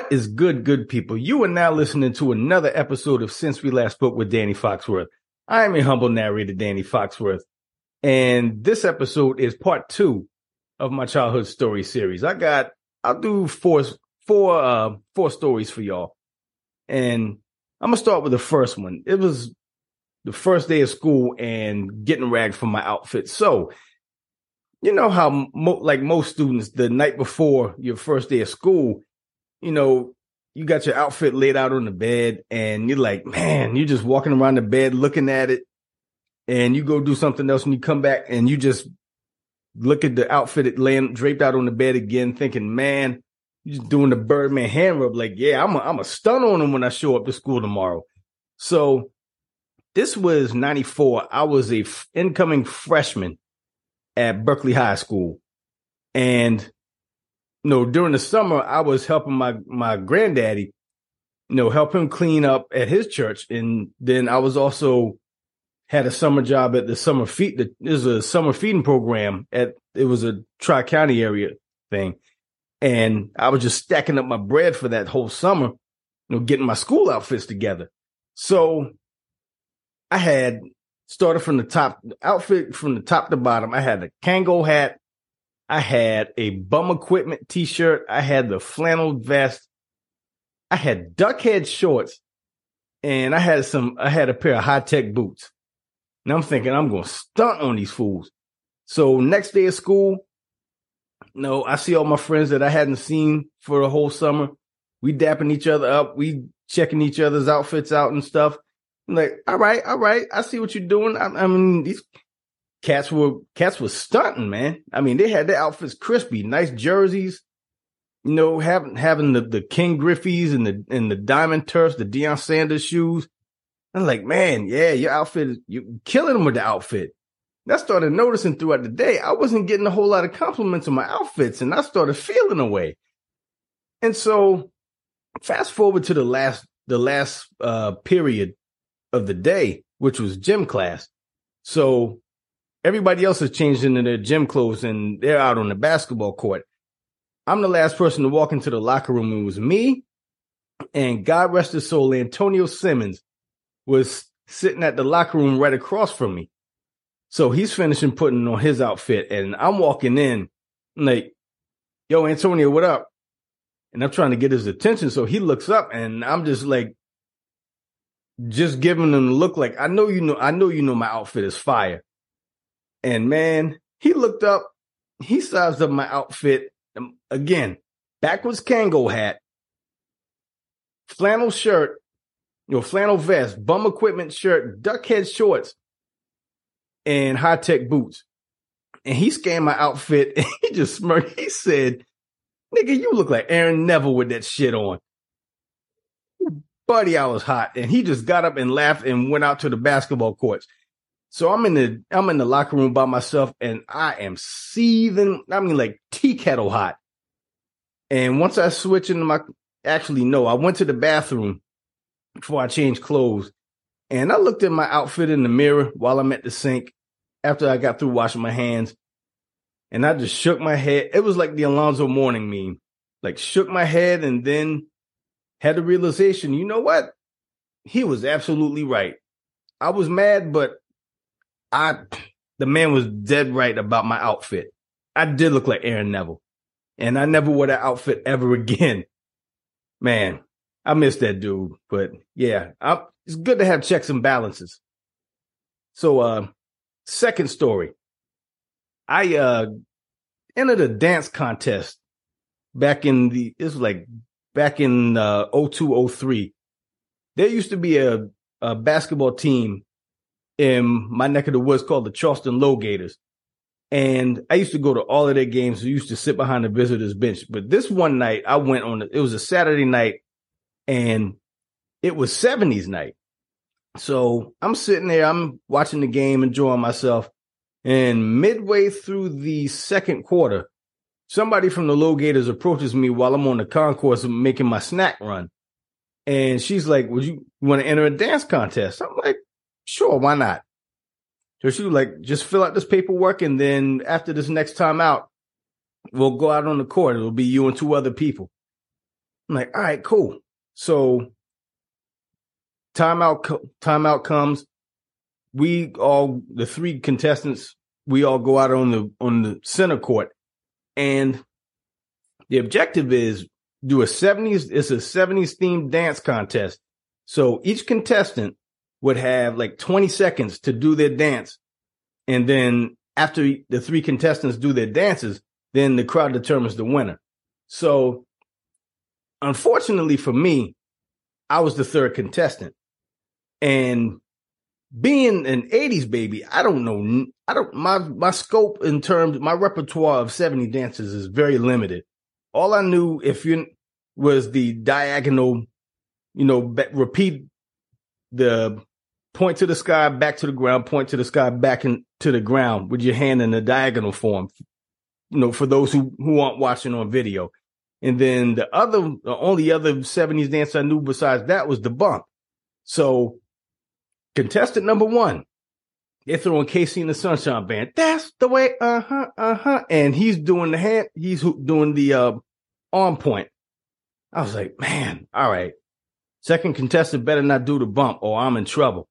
What is good, good people? You are now listening to another episode of Since We Last Spoke with Danny Foxworth. I am your humble narrator, Danny Foxworth. And this episode is part two of my childhood story series. I got, I'll do four, four, uh, four stories for y'all. And I'm going to start with the first one. It was the first day of school and getting ragged for my outfit. So, you know how, mo- like most students, the night before your first day of school, you know, you got your outfit laid out on the bed and you're like, man, you're just walking around the bed looking at it and you go do something else and you come back and you just look at the outfit it laying draped out on the bed again, thinking, man, you're just doing the Birdman hand rub. Like, yeah, I'm a, I'm a stun on him when I show up to school tomorrow. So this was 94. I was a f- incoming freshman at Berkeley High School. And you know, during the summer, I was helping my, my granddaddy, you know, help him clean up at his church. And then I was also had a summer job at the summer feed. There's a summer feeding program at, it was a tri county area thing. And I was just stacking up my bread for that whole summer, you know, getting my school outfits together. So I had started from the top outfit from the top to bottom. I had a Kangol hat. I had a bum equipment t-shirt. I had the flannel vest. I had duck head shorts and I had some, I had a pair of Hi-Tec boots. And I'm thinking I'm going to stunt on these fools. So next day of school, no, I see all my friends that I hadn't seen for the whole summer. We dapping each other up. We checking each other's outfits out and stuff. I'm like, all right, all right. I see what you're doing. I, I mean, these cats were, cats were stunting, man. I mean, they had their outfits crispy, nice jerseys, you know, having, having the, the Ken Griffey's and the, and the diamond turfs, the Deion Sanders shoes. I'm like, man, yeah, your outfit you're killing them with the outfit. And I started noticing throughout the day, I wasn't getting a whole lot of compliments on my outfits and I started feeling away. And so fast forward to the last, the last, uh, period of the day, which was gym class. So everybody else has changed into their gym clothes and they're out on the basketball court. I'm the last person to walk into the locker room. It was me and God rest his soul, Antonio Simmons was sitting at the locker room right across from me. So he's finishing putting on his outfit and I'm walking in I'm like, yo, Antonio, what up? And I'm trying to get his attention. So he looks up and I'm just like, just giving him a look like, I know you know, I know you know my outfit is fire. And man, he looked up, he sized up my outfit um, again, backwards Kangol hat, flannel shirt, your flannel vest, bum equipment shirt, duck head shorts, and Hi-Tec boots. And he scanned my outfit and he just smirked. He said, nigga, you look like Aaron Neville with that shit on. Buddy, I was hot. And he just got up and laughed and went out to the basketball courts. So I'm in the I'm in the locker room by myself and I am seething. I mean like tea kettle hot. And once I switch into my actually no, I went to the bathroom before I changed clothes. And I looked at my outfit in the mirror while I'm at the sink after I got through washing my hands. And I just shook my head. It was like the Alonzo Mourning meme. Like shook my head and then had the realization, you know what? He was absolutely right. I was mad, but I, the man was dead right about my outfit. I did look like Aaron Neville and I never wore that outfit ever again. Man, I miss that dude, but yeah, I, it's good to have checks and balances. So, uh, second story. I, uh, entered a dance contest back in the, it was like back in, uh, 0203. There used to be a, a basketball team in my neck of the woods called the Charleston Lowgators. And I used to go to all of their games. I used to sit behind the visitors bench. But this one night I went on, it was a Saturday night and it was 70s night. So I'm sitting there, I'm watching the game, enjoying myself. And midway through the second quarter, somebody from the Low Gators approaches me while I'm on the concourse making my snack run. And she's like, would you want to enter a dance contest? I'm like, Sure, why not? So she was like, just fill out this paperwork and then after this next time out, we'll go out on the court. It'll be you and two other people. I'm like, all right, cool. So timeout, timeout comes. We all, the three contestants, we all go out on the, on the center court and the objective is do a 70s, it's a 70s themed dance contest. So each contestant would have like 20 seconds to do their dance. And then after the three contestants do their dances, then the crowd determines the winner. So unfortunately for me, I was the third contestant. And being an 80s baby, I don't know. I don't, my, my scope in terms, my repertoire of 70 dances is very limited. All I knew if you was the diagonal, you know, repeat the point to the sky, back to the ground, point to the sky, back into the ground with your hand in the diagonal form. You know, for those who, who aren't watching on video. And then the other, the only other 70s dance I knew besides that was the bump. So contestant number one, they're throwing KC and the Sunshine Band. That's the way. Uh huh. Uh huh. And he's doing the hand. He's doing the uh, arm point. I was like, man, all right. Second contestant better not do the bump or I'm in trouble.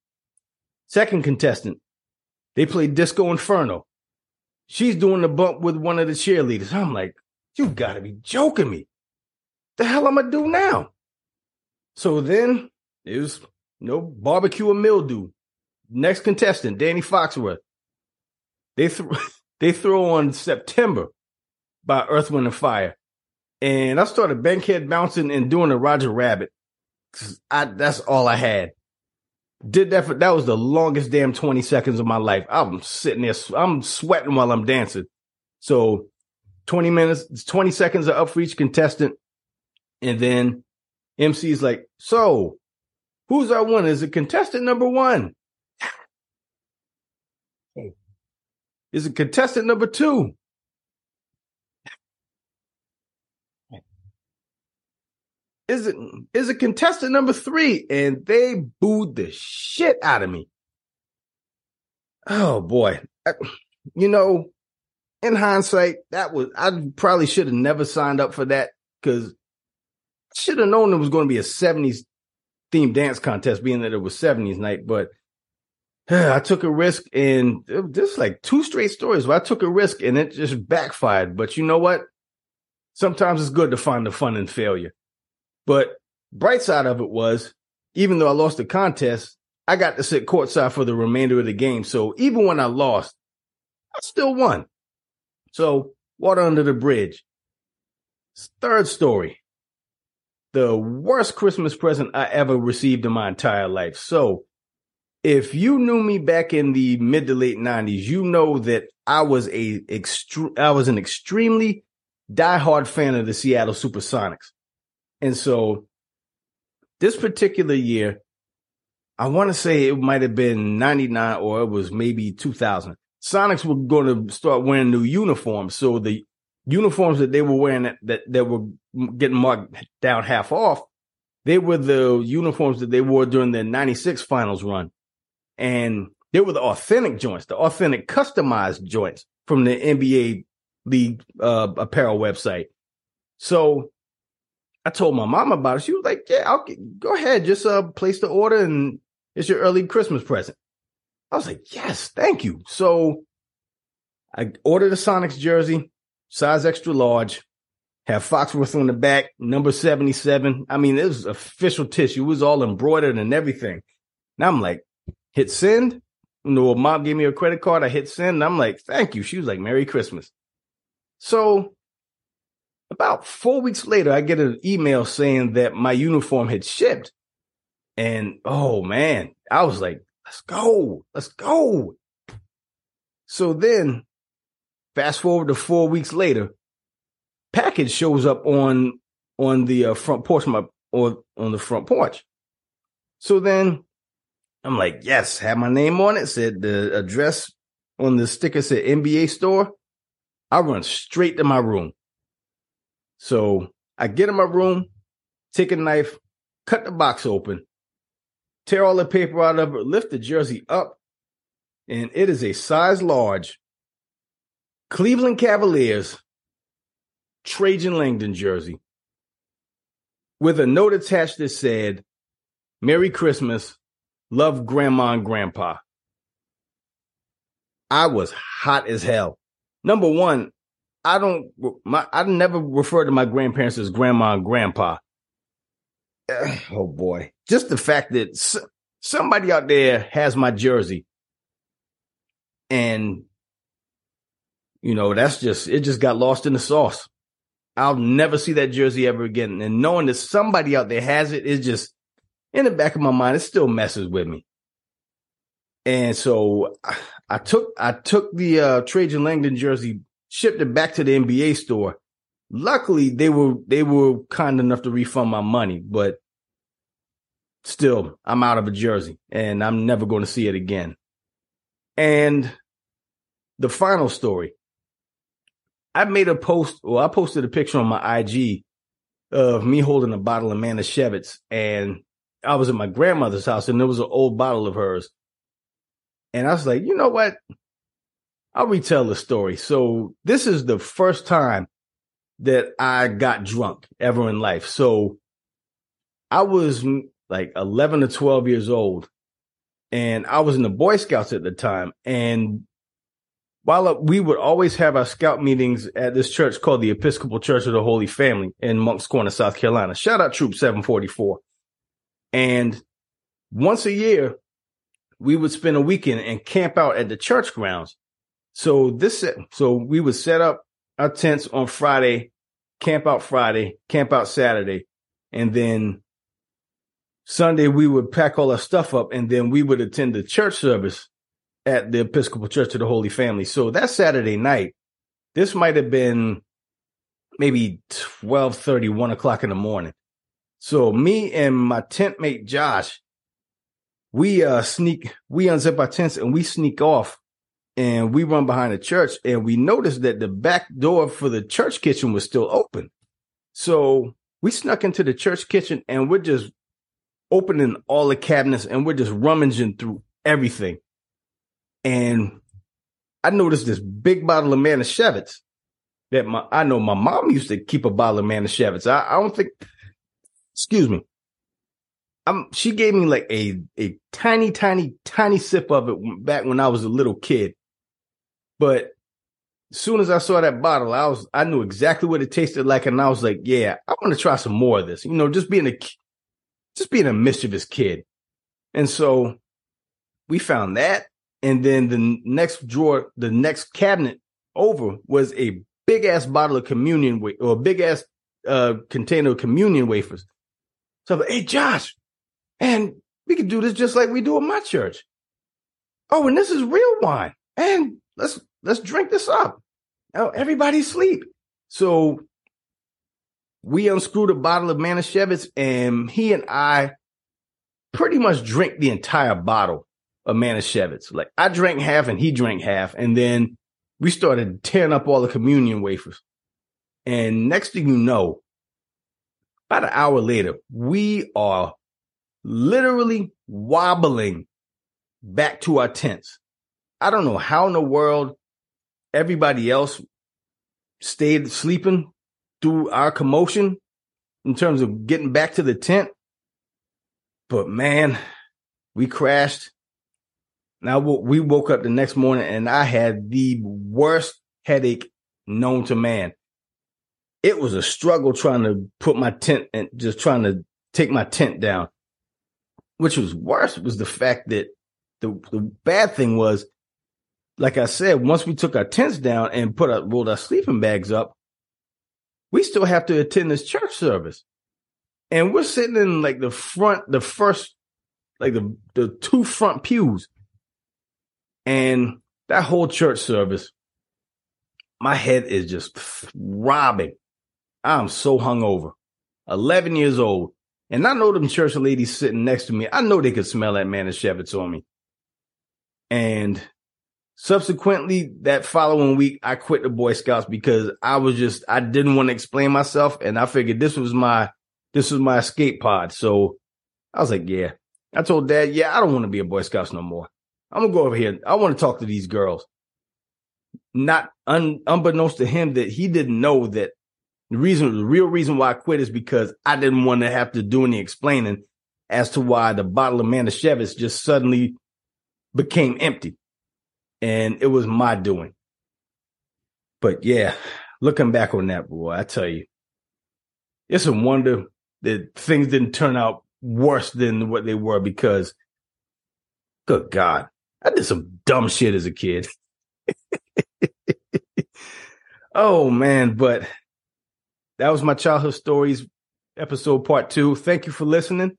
Second contestant, they played Disco Inferno. She's doing the bump with one of the cheerleaders. I'm like, you gotta be joking me. The hell am I do now? So then it was no barbecue and mildew. Next contestant, Danny Foxworth. They th- they throw on September by Earth, Wind, and Fire. And I started bankhead bouncing and doing a Roger Rabbit. I, that's all I had. Did that for, that was the longest damn 20 seconds of my life. I'm sitting there, I'm sweating while I'm dancing. So 20 minutes, 20 seconds are up for each contestant. And then MC is like, so who's our winner? Is it contestant number one? Is it contestant number two? Is it is it contestant number three? And they booed the shit out of me. Oh boy. I, you know, in hindsight, that was I probably should have never signed up for that because I should have known it was going to be a 70s themed dance contest, being that it was 70s night. But uh, I took a risk, and this like two straight stories where I took a risk and it just backfired. But you know what? Sometimes it's good to find the fun in failure. But bright side of it was, even though I lost the contest, I got to sit courtside for the remainder of the game. So even when I lost, I still won. So water under the bridge. Third story. The worst Christmas present I ever received in my entire life. So if you knew me back in the mid to late nineties, you know that I was a extre- I was an extremely diehard fan of the Seattle Supersonics. And so this particular year, I want to say it might have been 99 or it was maybe 2000. Sonics were going to start wearing new uniforms. So the uniforms that they were wearing that, that, that were getting marked down half off, they were the uniforms that they wore during the 96 finals run. And they were the authentic joints, the authentic customized joints from the NBA league uh, apparel website. So I told my mom about it. She was like, "Yeah, I'll go ahead, just uh, place the order, and it's your early Christmas present." I was like, "Yes, thank you." So I ordered a Sonics jersey, size extra large, have Foxworth on the back, number seventy-seven. I mean, it was official tissue. It was all embroidered and everything. Now I'm like, hit send. You know, mom gave me a credit card. I hit send. I'm like, "Thank you." She was like, "Merry Christmas." So about four weeks later, I get an email saying that my uniform had shipped. And oh man, I was like, let's go, let's go. So then, fast forward to four weeks later, package shows up on on the uh, front porch, my or on the front porch. So then, I'm like, yes, had my name on it. Said the address on the sticker said NBA store. I run straight to my room. So I get in my room, take a knife, cut the box open, tear all the paper out of it, lift the jersey up, and it is a size large Cleveland Cavaliers Trajan Langdon jersey. with a note attached that said, Merry Christmas, love grandma and grandpa. I was hot as hell. Number one, I don't, my, I never refer to my grandparents as grandma and grandpa. Oh boy. Just the fact that somebody out there has my jersey and you know, that's just, it just got lost in the sauce. I'll never see that jersey ever again. And knowing that somebody out there has it is just in the back of my mind, it still messes with me. And so I took I took the uh, Trajan Langdon jersey, shipped it back to the NBA store. Luckily, they were they were kind enough to refund my money, but still, I'm out of a jersey, and I'm never going to see it again. And the final story, I made a post, or I posted a picture on my IG of me holding a bottle of Manischewitz, and I was at my grandmother's house, and there was an old bottle of hers and I was like, you know what? I'll retell the story. So this is the first time that I got drunk ever in life. So I was mm, like 11 or 12 years old and I was in the Boy Scouts at the time. And while we would always have our scout meetings at this church called the Episcopal Church of the Holy Family in Moncks Corner, South Carolina. Shout out Troop 744. And once a year, we would spend a weekend and camp out at the church grounds. So this, so we would set up our tents on Friday, camp out Friday, camp out Saturday, and then Sunday we would pack all our stuff up and then we would attend the church service at the Episcopal Church of the Holy Family. So that Saturday night, this might have been maybe 12 30, 1 o'clock in the morning. So me and my tent mate Josh, we uh sneak, we unzip our tents and we sneak off and we run behind the church and we noticed that the back door for the church kitchen was still open. So we snuck into the church kitchen and we're just opening all the cabinets and we're just rummaging through everything. And I noticed this big bottle of Manischewitz that my, I know my mom used to keep a bottle of Manischewitz. I, I don't think, excuse me. I'm, she gave me like a, a tiny, tiny, tiny sip of it back when I was a little kid. But as soon as I saw that bottle, I was, I knew exactly what it tasted like. And I was like, yeah, I want to try some more of this, you know, just being a, just being a mischievous kid. And so we found that. And then the next drawer, the next cabinet over was a big ass bottle of communion or a big ass uh, container of communion wafers. So I'm like, hey, Josh, and we could do this just like we do in my church. Oh, and this is real wine. And let's let's drink this up. Now everybody sleep. So we unscrewed a bottle of Manischewitz and he and I pretty much drink the entire bottle of Manischewitz. Like I drank half and he drank half. And then we started tearing up all the communion wafers. And next thing you know, about an hour later, we are literally wobbling back to our tents. I don't know how in the world everybody else stayed sleeping through our commotion in terms of getting back to the tent. But man, we crashed. Now we woke up the next morning and I had the worst headache known to man. It was a struggle trying to put my tent and just trying to take my tent down which was worse was the fact that the the bad thing was, like I said, once we took our tents down and put our rolled our sleeping bags up, we still have to attend this church service, and we're sitting in like the front, the first, like the the two front pews, and that whole church service, my head is just throbbing. I'm so hungover. 11 years old. And I know them church ladies sitting next to me. I know they could smell that Manischewitz on me. And subsequently, that following week, I quit the Boy Scouts because I was just, I didn't want to explain myself. And I figured this was my, this was my escape pod. So I was like, yeah. I told dad, yeah, I don't want to be a Boy Scouts no more. I'm going to go over here. I want to talk to these girls. Not un, unbeknownst to him that he didn't know that The reason, the real reason why I quit is because I didn't want to have to do any explaining as to why the bottle of Manischewitz just suddenly became empty. And it was my doing. But yeah, looking back on that, boy, I tell you, it's a wonder that things didn't turn out worse than what they were because, good God, I did some dumb shit as a kid. oh man, but that was my childhood stories episode part two. Thank you for listening.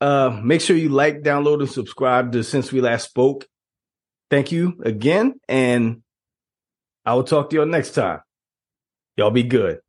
Uh, make sure you like, download, and subscribe to Since We Last Spoke. Thank you again, and I will talk to y'all next time. Y'all be good.